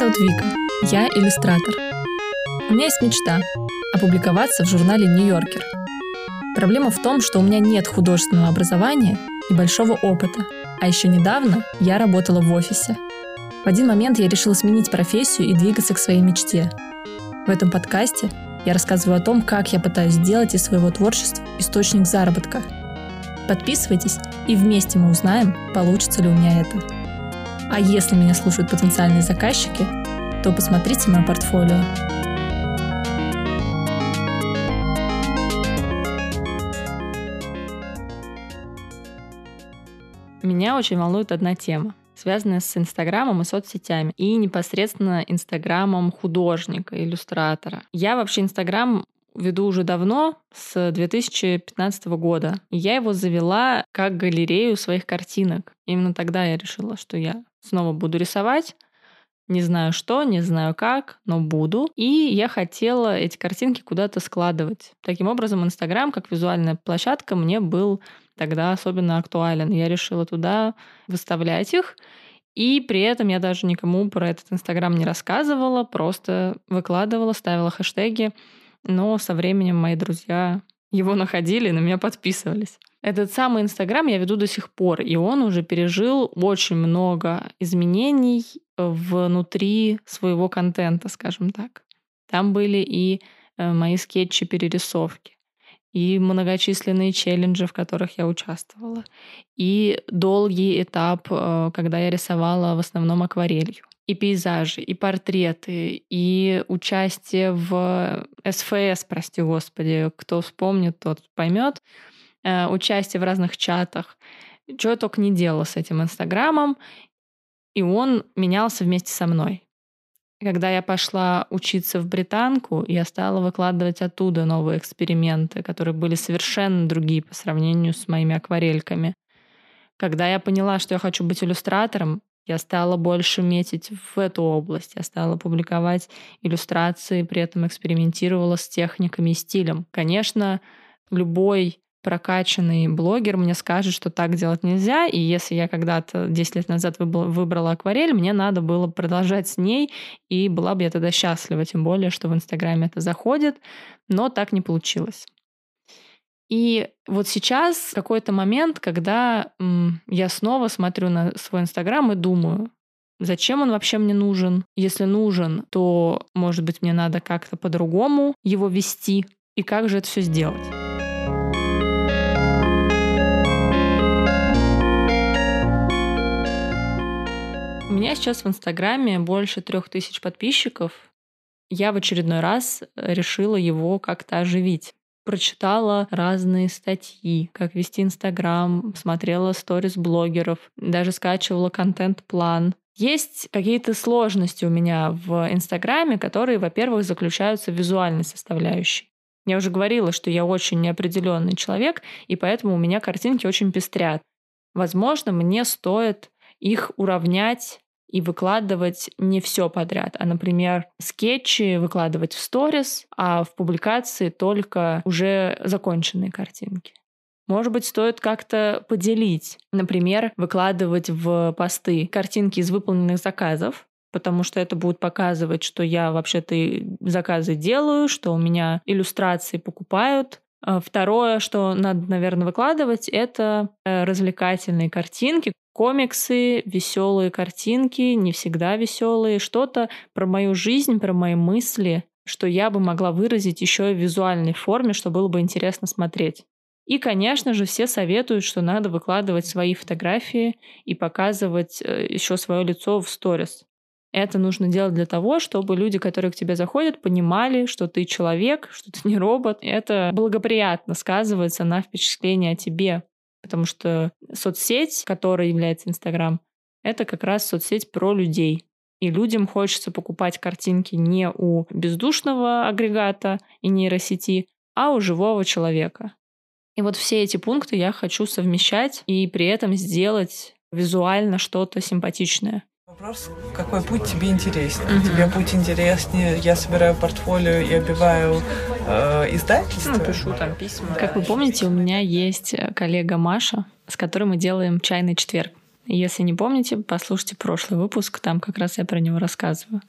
зовут Вика. Я иллюстратор. У меня есть мечта – опубликоваться в журнале «Нью-Йоркер». Проблема в том, что у меня нет художественного образования и большого опыта. А еще недавно я работала в офисе. В один момент я решила сменить профессию и двигаться к своей мечте. В этом подкасте я рассказываю о том, как я пытаюсь сделать из своего творчества источник заработка. Подписывайтесь, и вместе мы узнаем, получится ли у меня это. А если меня слушают потенциальные заказчики, то посмотрите мое портфолио. Меня очень волнует одна тема, связанная с Инстаграмом и соцсетями, и непосредственно Инстаграмом художника, иллюстратора. Я вообще Инстаграм веду уже давно, с 2015 года. И я его завела как галерею своих картинок. Именно тогда я решила, что я снова буду рисовать. Не знаю что, не знаю как, но буду. И я хотела эти картинки куда-то складывать. Таким образом, Инстаграм как визуальная площадка мне был тогда особенно актуален. Я решила туда выставлять их. И при этом я даже никому про этот Инстаграм не рассказывала, просто выкладывала, ставила хэштеги. Но со временем мои друзья его находили, на меня подписывались. Этот самый Инстаграм я веду до сих пор, и он уже пережил очень много изменений внутри своего контента, скажем так. Там были и э, мои скетчи перерисовки, и многочисленные челленджи, в которых я участвовала, и долгий этап, э, когда я рисовала в основном акварелью и пейзажи, и портреты, и участие в СФС, прости господи, кто вспомнит, тот поймет, э, участие в разных чатах. Чего я только не делала с этим Инстаграмом, и он менялся вместе со мной. Когда я пошла учиться в британку, я стала выкладывать оттуда новые эксперименты, которые были совершенно другие по сравнению с моими акварельками. Когда я поняла, что я хочу быть иллюстратором, я стала больше метить в эту область. Я стала публиковать иллюстрации, при этом экспериментировала с техниками и стилем. Конечно, любой прокачанный блогер мне скажет, что так делать нельзя, и если я когда-то 10 лет назад выбрала, акварель, мне надо было продолжать с ней, и была бы я тогда счастлива, тем более, что в Инстаграме это заходит, но так не получилось. И вот сейчас какой-то момент, когда я снова смотрю на свой Инстаграм и думаю, зачем он вообще мне нужен? Если нужен, то, может быть, мне надо как-то по-другому его вести. И как же это все сделать? Меня сейчас в Инстаграме больше трех тысяч подписчиков. Я в очередной раз решила его как-то оживить прочитала разные статьи, как вести Инстаграм, смотрела сторис блогеров, даже скачивала контент-план. Есть какие-то сложности у меня в Инстаграме, которые, во-первых, заключаются в визуальной составляющей. Я уже говорила, что я очень неопределенный человек, и поэтому у меня картинки очень пестрят. Возможно, мне стоит их уравнять и выкладывать не все подряд, а, например, скетчи выкладывать в сторис, а в публикации только уже законченные картинки. Может быть, стоит как-то поделить. Например, выкладывать в посты картинки из выполненных заказов, потому что это будет показывать, что я вообще-то заказы делаю, что у меня иллюстрации покупают, Второе, что надо, наверное, выкладывать, это э, развлекательные картинки, комиксы, веселые картинки, не всегда веселые, что-то про мою жизнь, про мои мысли, что я бы могла выразить еще и в визуальной форме, что было бы интересно смотреть. И, конечно же, все советуют, что надо выкладывать свои фотографии и показывать э, еще свое лицо в сторис. Это нужно делать для того, чтобы люди, которые к тебе заходят, понимали, что ты человек, что ты не робот. Это благоприятно сказывается на впечатлении о тебе. Потому что соцсеть, которая является Инстаграм, это как раз соцсеть про людей. И людям хочется покупать картинки не у бездушного агрегата и нейросети, а у живого человека. И вот все эти пункты я хочу совмещать и при этом сделать визуально что-то симпатичное. Вопрос, какой путь тебе интереснее? Угу. Тебе путь интереснее, я собираю портфолио и обиваю э, издательство? Ну, пишу там письма. Как вы помните, у меня есть коллега Маша, с которой мы делаем «Чайный четверг». Если не помните, послушайте прошлый выпуск, там как раз я про него рассказываю.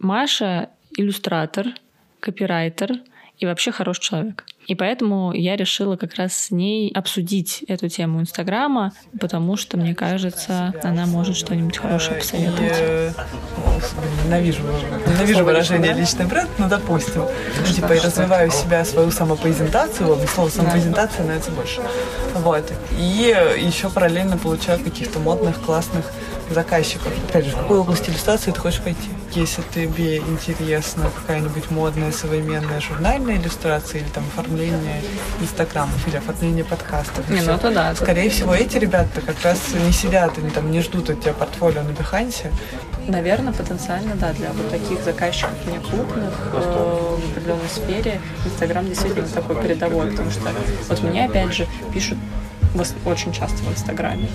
Маша — иллюстратор, копирайтер — и вообще хороший человек. И поэтому я решила как раз с ней обсудить эту тему Инстаграма, потому что, мне кажется, она может что-нибудь хорошее посоветовать. Ненавижу, ненавижу выражение личный бренд, но допустим. Типа я развиваю себя, свою самопрезентацию, слово самопрезентация нравится больше. Вот. И еще параллельно получаю каких-то модных, классных заказчиков. Опять же, в какой области иллюстрации ты хочешь пойти? Если тебе интересна какая-нибудь модная, современная журнальная иллюстрация или там оформление инстаграмов или оформление подкастов. Не, ну это да. Скорее всего, эти ребята как раз не сидят, они там не ждут от тебя портфолио на Бихансе. Наверное, потенциально, да, для вот таких заказчиков не крупных э, в определенной сфере Инстаграм действительно такой передовой, потому что вот мне, опять же, пишут очень часто в Инстаграме.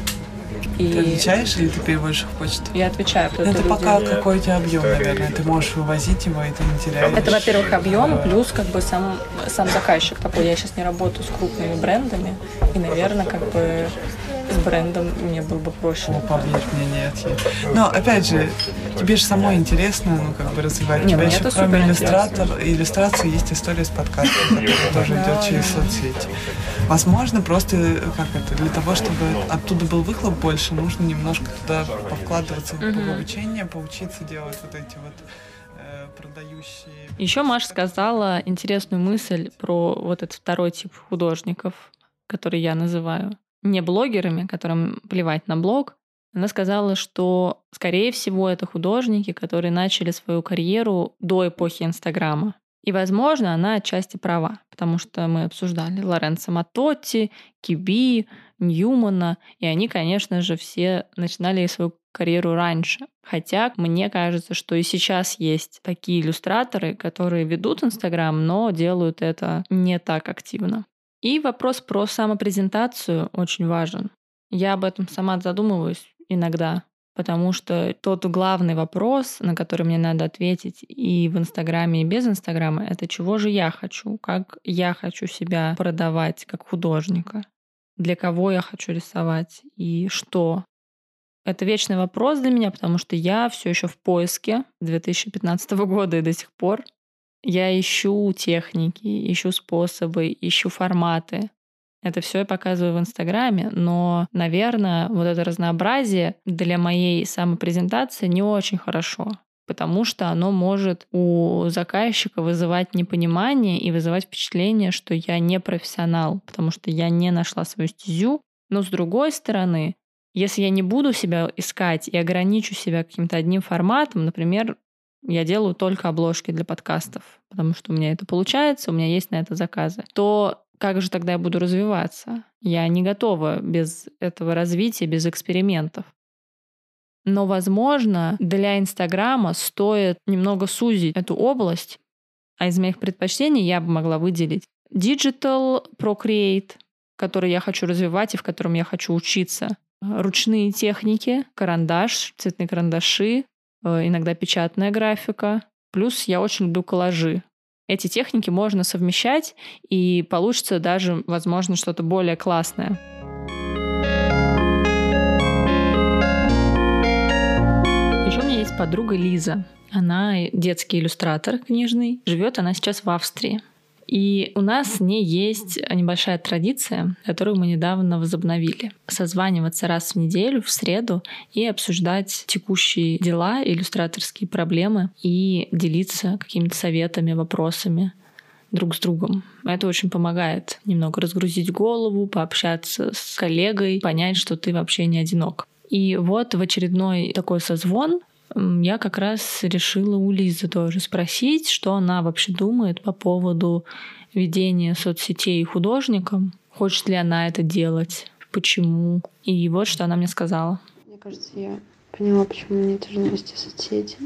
И... Ты отвечаешь или ты переводишь в почту? Я отвечаю. Это люди... пока какой у тебя объем, наверное. Ты можешь вывозить его, и ты не теряешь. Это, во-первых, объем, плюс как бы сам, сам заказчик такой. Я сейчас не работаю с крупными брендами, и, наверное, как бы с брендом мне было бы проще. О, поверь мне, нет. Но, опять же, тебе же самой интересно, ну, как бы развивать. Не, У тебя еще кроме иллюстратор, иллюстрации есть история с подкастом, которая тоже идет через соцсети. Возможно, просто, как это, для того, чтобы оттуда был выхлоп больше, нужно немножко туда повкладываться в обучение, поучиться делать вот эти вот э, продающие. Еще Маша сказала интересную мысль про вот этот второй тип художников, который я называю не блогерами, которым плевать на блог, она сказала, что, скорее всего, это художники, которые начали свою карьеру до эпохи Инстаграма. И, возможно, она отчасти права, потому что мы обсуждали Лоренцо Матотти, Киби, Ньюмана, и они, конечно же, все начинали свою карьеру раньше. Хотя мне кажется, что и сейчас есть такие иллюстраторы, которые ведут Инстаграм, но делают это не так активно. И вопрос про самопрезентацию очень важен. Я об этом сама задумываюсь иногда, потому что тот главный вопрос, на который мне надо ответить и в Инстаграме, и без Инстаграма, это чего же я хочу, как я хочу себя продавать как художника, для кого я хочу рисовать и что. Это вечный вопрос для меня, потому что я все еще в поиске 2015 года и до сих пор я ищу техники, ищу способы, ищу форматы. Это все я показываю в Инстаграме, но, наверное, вот это разнообразие для моей самопрезентации не очень хорошо, потому что оно может у заказчика вызывать непонимание и вызывать впечатление, что я не профессионал, потому что я не нашла свою стезю. Но с другой стороны, если я не буду себя искать и ограничу себя каким-то одним форматом, например, я делаю только обложки для подкастов, потому что у меня это получается, у меня есть на это заказы, то как же тогда я буду развиваться? Я не готова без этого развития, без экспериментов. Но, возможно, для Инстаграма стоит немного сузить эту область, а из моих предпочтений я бы могла выделить Digital Procreate, который я хочу развивать и в котором я хочу учиться, ручные техники, карандаш, цветные карандаши, иногда печатная графика. Плюс я очень люблю коллажи. Эти техники можно совмещать, и получится даже, возможно, что-то более классное. Еще у меня есть подруга Лиза. Она детский иллюстратор книжный. Живет она сейчас в Австрии. И у нас с ней есть небольшая традиция, которую мы недавно возобновили. Созваниваться раз в неделю, в среду, и обсуждать текущие дела, иллюстраторские проблемы и делиться какими-то советами, вопросами друг с другом. Это очень помогает немного разгрузить голову, пообщаться с коллегой, понять, что ты вообще не одинок. И вот в очередной такой созвон я как раз решила у Лизы тоже спросить, что она вообще думает по поводу ведения соцсетей художникам. Хочет ли она это делать? Почему? И вот что она мне сказала. Мне кажется, я поняла, почему мне тяжело вести соцсети.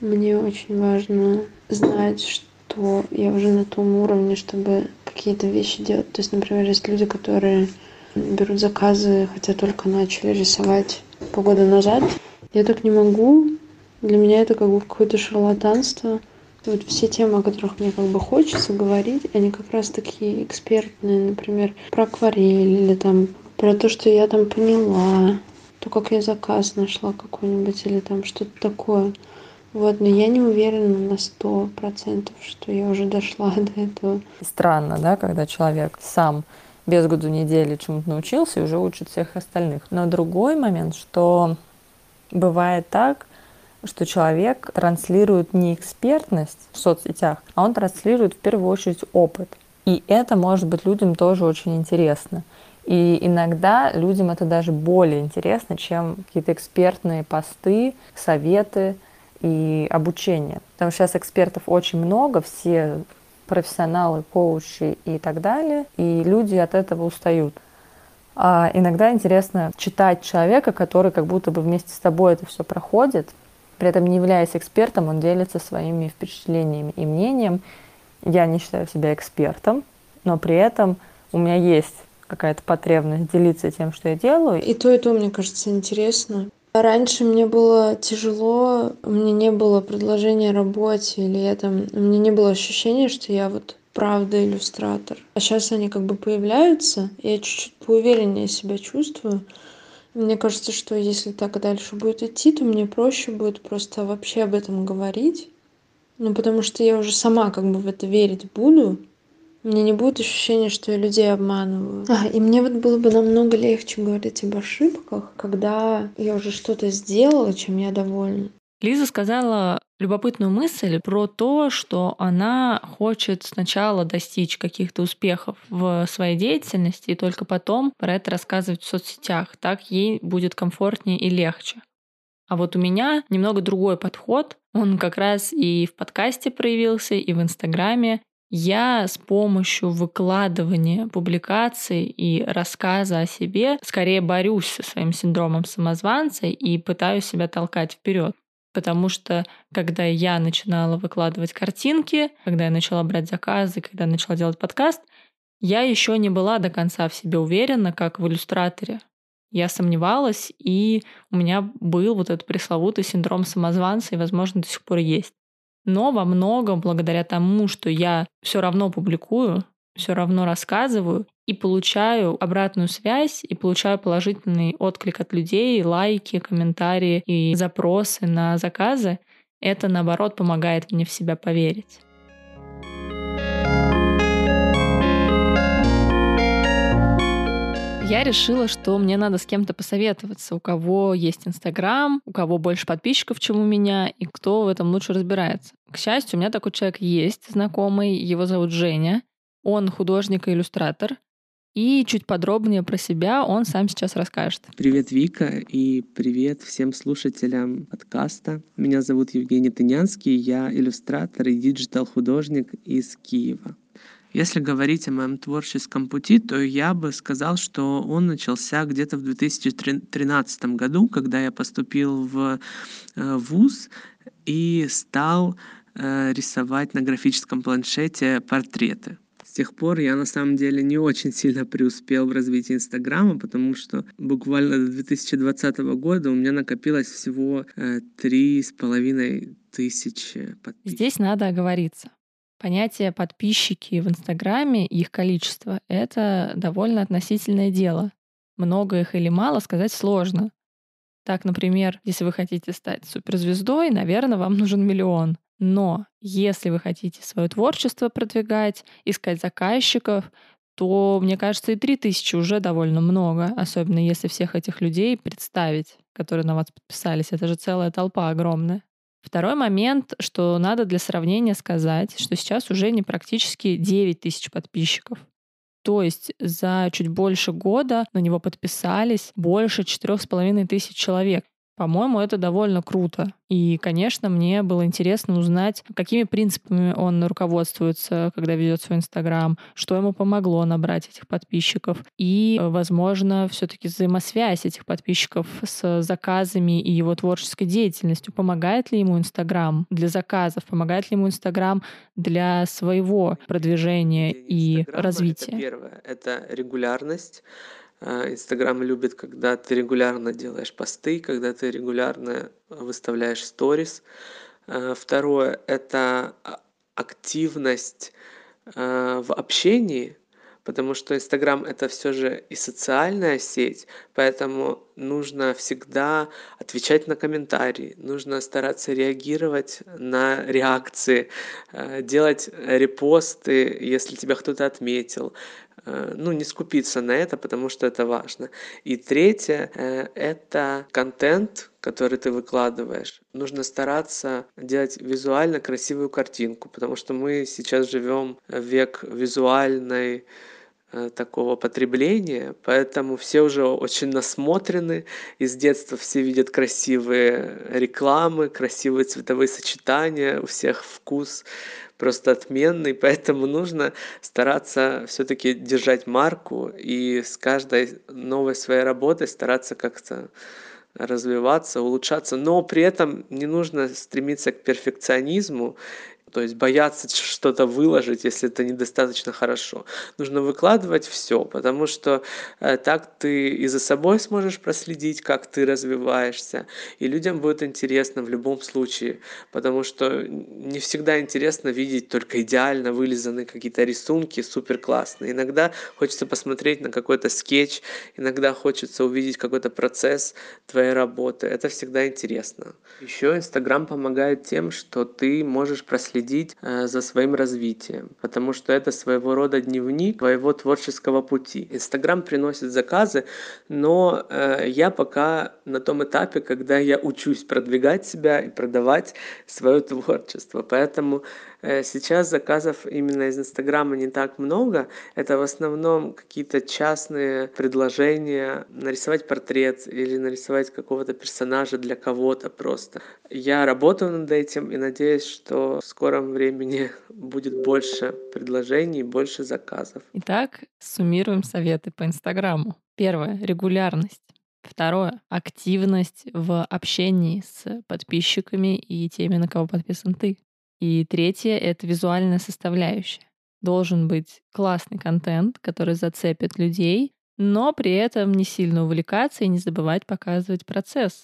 Мне очень важно знать, что я уже на том уровне, чтобы какие-то вещи делать. То есть, например, есть люди, которые берут заказы, хотя только начали рисовать полгода назад, я так не могу. Для меня это как бы какое-то шарлатанство. Вот все темы, о которых мне как бы хочется говорить, они как раз такие экспертные, например, про акварель или там про то, что я там поняла. то, как я заказ нашла какой-нибудь или там что-то такое. Вот, но я не уверена на сто процентов, что я уже дошла до этого. Странно, да, когда человек сам без году недели чему-то научился и уже учит всех остальных. Но другой момент, что бывает так, что человек транслирует не экспертность в соцсетях, а он транслирует в первую очередь опыт. И это может быть людям тоже очень интересно. И иногда людям это даже более интересно, чем какие-то экспертные посты, советы и обучение. Потому что сейчас экспертов очень много, все профессионалы, коучи и так далее, и люди от этого устают. А иногда интересно читать человека, который как будто бы вместе с тобой это все проходит, при этом не являясь экспертом, он делится своими впечатлениями и мнением. Я не считаю себя экспертом, но при этом у меня есть какая-то потребность делиться тем, что я делаю. И то, и то, мне кажется, интересно. Раньше мне было тяжело, у меня не было предложения о работе, или я там, у меня не было ощущения, что я вот правда иллюстратор. А сейчас они как бы появляются, я чуть-чуть поувереннее себя чувствую. Мне кажется, что если так дальше будет идти, то мне проще будет просто вообще об этом говорить. Ну, потому что я уже сама как бы в это верить буду. Мне не будет ощущения, что я людей обманываю. А, и мне вот было бы намного легче говорить об ошибках, когда я уже что-то сделала, чем я довольна. Лиза сказала любопытную мысль про то, что она хочет сначала достичь каких-то успехов в своей деятельности и только потом про это рассказывать в соцсетях. Так ей будет комфортнее и легче. А вот у меня немного другой подход. Он как раз и в подкасте проявился, и в Инстаграме. Я с помощью выкладывания публикаций и рассказа о себе скорее борюсь со своим синдромом самозванца и пытаюсь себя толкать вперед. Потому что когда я начинала выкладывать картинки, когда я начала брать заказы, когда я начала делать подкаст, я еще не была до конца в себе уверена, как в иллюстраторе. Я сомневалась, и у меня был вот этот пресловутый синдром самозванца, и, возможно, до сих пор есть но во многом благодаря тому, что я все равно публикую, все равно рассказываю и получаю обратную связь и получаю положительный отклик от людей, лайки, комментарии и запросы на заказы, это наоборот помогает мне в себя поверить. я решила, что мне надо с кем-то посоветоваться, у кого есть Инстаграм, у кого больше подписчиков, чем у меня, и кто в этом лучше разбирается. К счастью, у меня такой человек есть, знакомый, его зовут Женя. Он художник и иллюстратор. И чуть подробнее про себя он сам сейчас расскажет. Привет, Вика, и привет всем слушателям подкаста. Меня зовут Евгений Тынянский, я иллюстратор и digital-художник из Киева. Если говорить о моем творческом пути, то я бы сказал, что он начался где-то в 2013 году, когда я поступил в э, ВУЗ и стал э, рисовать на графическом планшете портреты. Тех пор я на самом деле не очень сильно преуспел в развитии Инстаграма, потому что буквально до 2020 года у меня накопилось всего э, три с половиной тысячи подписчиков. Здесь надо оговориться. Понятие подписчики в Инстаграме, их количество — это довольно относительное дело. Много их или мало сказать сложно. Так, например, если вы хотите стать суперзвездой, наверное, вам нужен миллион. Но если вы хотите свое творчество продвигать, искать заказчиков, то, мне кажется, и 3000 уже довольно много, особенно если всех этих людей представить, которые на вас подписались. Это же целая толпа огромная. Второй момент, что надо для сравнения сказать, что сейчас уже не практически 9 тысяч подписчиков. То есть за чуть больше года на него подписались больше четырех с половиной тысяч человек. По-моему, это довольно круто. И, конечно, мне было интересно узнать, какими принципами он руководствуется, когда ведет свой Инстаграм, что ему помогло набрать этих подписчиков. И, возможно, все-таки взаимосвязь этих подписчиков с заказами и его творческой деятельностью. Помогает ли ему Инстаграм для заказов? Помогает ли ему Инстаграм для своего продвижения и развития? Это первое. Это регулярность Инстаграм любит, когда ты регулярно делаешь посты, когда ты регулярно выставляешь сторис. А, второе – это активность а, в общении, потому что Инстаграм это все же и социальная сеть, поэтому нужно всегда отвечать на комментарии, нужно стараться реагировать на реакции, э, делать репосты, если тебя кто-то отметил, Э, ну, не скупиться на это, потому что это важно. И третье э, – это контент, который ты выкладываешь. Нужно стараться делать визуально красивую картинку, потому что мы сейчас живем век визуальной такого потребления, поэтому все уже очень насмотрены, из детства все видят красивые рекламы, красивые цветовые сочетания, у всех вкус просто отменный, поэтому нужно стараться все-таки держать марку и с каждой новой своей работой стараться как-то развиваться, улучшаться, но при этом не нужно стремиться к перфекционизму то есть бояться что-то выложить, если это недостаточно хорошо. Нужно выкладывать все, потому что э, так ты и за собой сможешь проследить, как ты развиваешься, и людям будет интересно в любом случае, потому что не всегда интересно видеть только идеально вылизанные какие-то рисунки, супер классные. Иногда хочется посмотреть на какой-то скетч, иногда хочется увидеть какой-то процесс твоей работы. Это всегда интересно. Еще Инстаграм помогает тем, что ты можешь проследить следить э, за своим развитием, потому что это своего рода дневник твоего творческого пути. Инстаграм приносит заказы, но э, я пока на том этапе, когда я учусь продвигать себя и продавать свое творчество. Поэтому сейчас заказов именно из Инстаграма не так много. Это в основном какие-то частные предложения, нарисовать портрет или нарисовать какого-то персонажа для кого-то просто. Я работаю над этим и надеюсь, что в скором времени будет больше предложений, больше заказов. Итак, суммируем советы по Инстаграму. Первое — регулярность. Второе — активность в общении с подписчиками и теми, на кого подписан ты. И третье — это визуальная составляющая. Должен быть классный контент, который зацепит людей, но при этом не сильно увлекаться и не забывать показывать процесс.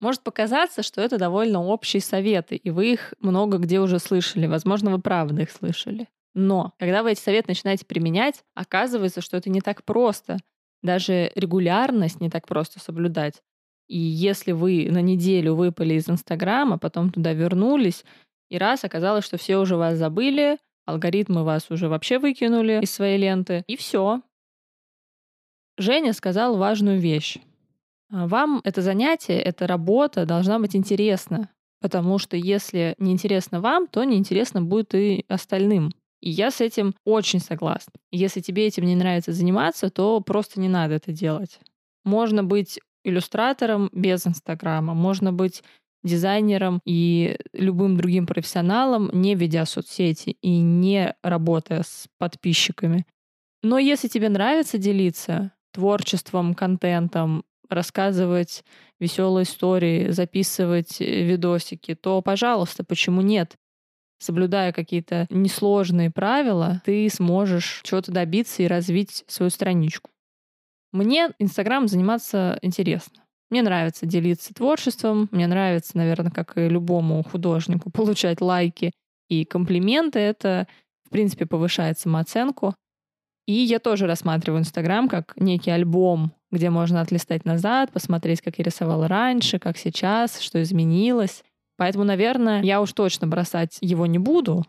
Может показаться, что это довольно общие советы, и вы их много где уже слышали. Возможно, вы правда их слышали. Но когда вы эти советы начинаете применять, оказывается, что это не так просто. Даже регулярность не так просто соблюдать. И если вы на неделю выпали из Инстаграма, потом туда вернулись, и раз оказалось, что все уже вас забыли, алгоритмы вас уже вообще выкинули из своей ленты, и все. Женя сказал важную вещь. А, вам это занятие, эта работа должна быть интересна, потому что если не интересно вам, то неинтересно будет и остальным. И я с этим очень согласна. Если тебе этим не нравится заниматься, то просто не надо это делать. Можно быть иллюстратором без Инстаграма, можно быть дизайнером и любым другим профессионалом, не ведя соцсети и не работая с подписчиками. Но если тебе нравится делиться творчеством, контентом, рассказывать веселые истории, записывать э, видосики, то, пожалуйста, почему нет? Соблюдая какие-то несложные правила, ты сможешь чего-то добиться и развить свою страничку. Мне Инстаграм заниматься интересно. Мне нравится делиться творчеством, мне нравится, наверное, как и любому художнику, получать лайки и комплименты. Это, в принципе, повышает самооценку. И я тоже рассматриваю Инстаграм как некий альбом, где можно отлистать назад, посмотреть, как я рисовала раньше, как сейчас, что изменилось. Поэтому, наверное, я уж точно бросать его не буду,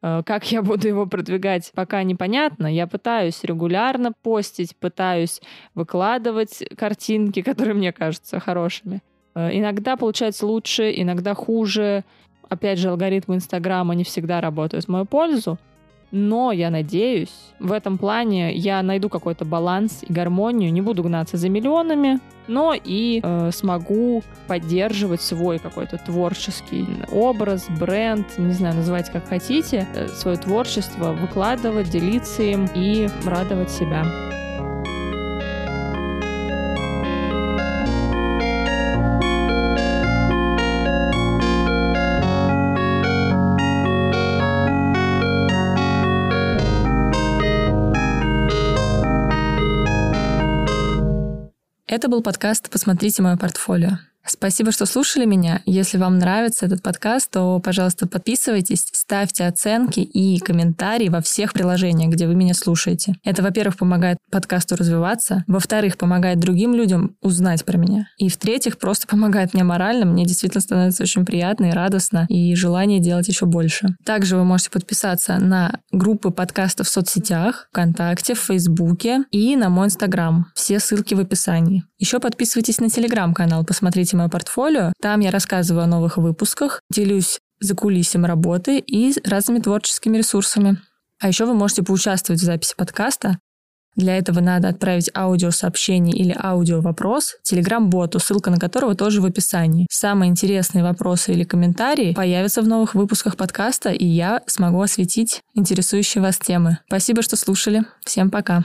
как я буду его продвигать, пока непонятно. Я пытаюсь регулярно постить, пытаюсь выкладывать картинки, которые мне кажутся хорошими. Э, иногда получается лучше, иногда хуже. Опять же, алгоритмы Инстаграма не всегда работают в мою пользу. Но я надеюсь, в этом плане я найду какой-то баланс и гармонию, не буду гнаться за миллионами, но и э, смогу поддерживать свой какой-то творческий образ, бренд, не знаю, называйте как хотите, э, свое творчество выкладывать, делиться им и радовать себя. Это был подкаст «Посмотрите мое портфолио». Спасибо, что слушали меня. Если вам нравится этот подкаст, то, пожалуйста, подписывайтесь, ставьте оценки и комментарии во всех приложениях, где вы меня слушаете. Это, во-первых, помогает подкасту развиваться, во-вторых, помогает другим людям узнать про меня, и в-третьих, просто помогает мне морально. Мне действительно становится очень приятно и радостно, и желание делать еще больше. Также вы можете подписаться на группы подкаста в соцсетях, ВКонтакте, в Фейсбуке и на мой Инстаграм. Все ссылки в описании. Еще подписывайтесь на Телеграм-канал, посмотрите мое портфолио. Там я рассказываю о новых выпусках, делюсь за кулисами работы и разными творческими ресурсами. А еще вы можете поучаствовать в записи подкаста. Для этого надо отправить аудиосообщение или аудиовопрос Telegram-боту, ссылка на которого тоже в описании. Самые интересные вопросы или комментарии появятся в новых выпусках подкаста, и я смогу осветить интересующие вас темы. Спасибо, что слушали. Всем пока.